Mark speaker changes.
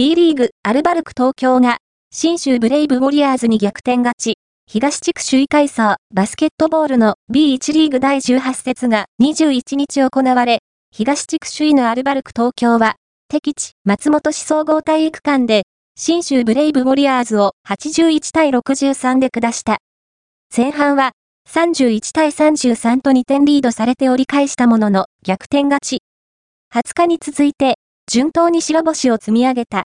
Speaker 1: B リーグ、アルバルク東京が、新州ブレイブウォリアーズに逆転勝ち、東地区首位階層、バスケットボールの B1 リーグ第18節が21日行われ、東地区首位のアルバルク東京は、敵地、松本市総合体育館で、新州ブレイブウォリアーズを81対63で下した。前半は、31対33と2点リードされて折り返したものの逆転勝ち。20日に続いて、順当に白星を積み上げた